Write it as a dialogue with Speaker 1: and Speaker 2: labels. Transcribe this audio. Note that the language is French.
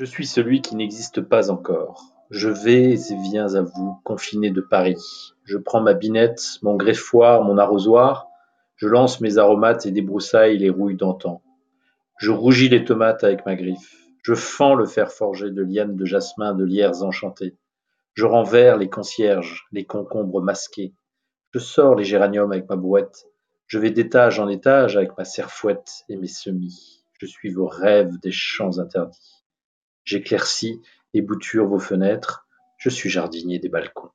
Speaker 1: Je suis celui qui n'existe pas encore. Je vais et viens à vous, confiné de Paris. Je prends ma binette, mon greffoir, mon arrosoir, je lance mes aromates et débroussaille les rouilles d'antan. Je rougis les tomates avec ma griffe. Je fends le fer forgé de lianes de jasmin, de lierres enchantées. Je renverse les concierges, les concombres masqués. Je sors les géraniums avec ma brouette. Je vais d'étage en étage avec ma serfouette et mes semis. Je suis vos rêves des champs interdits. J'éclaircis et bouture vos fenêtres. Je suis jardinier des balcons.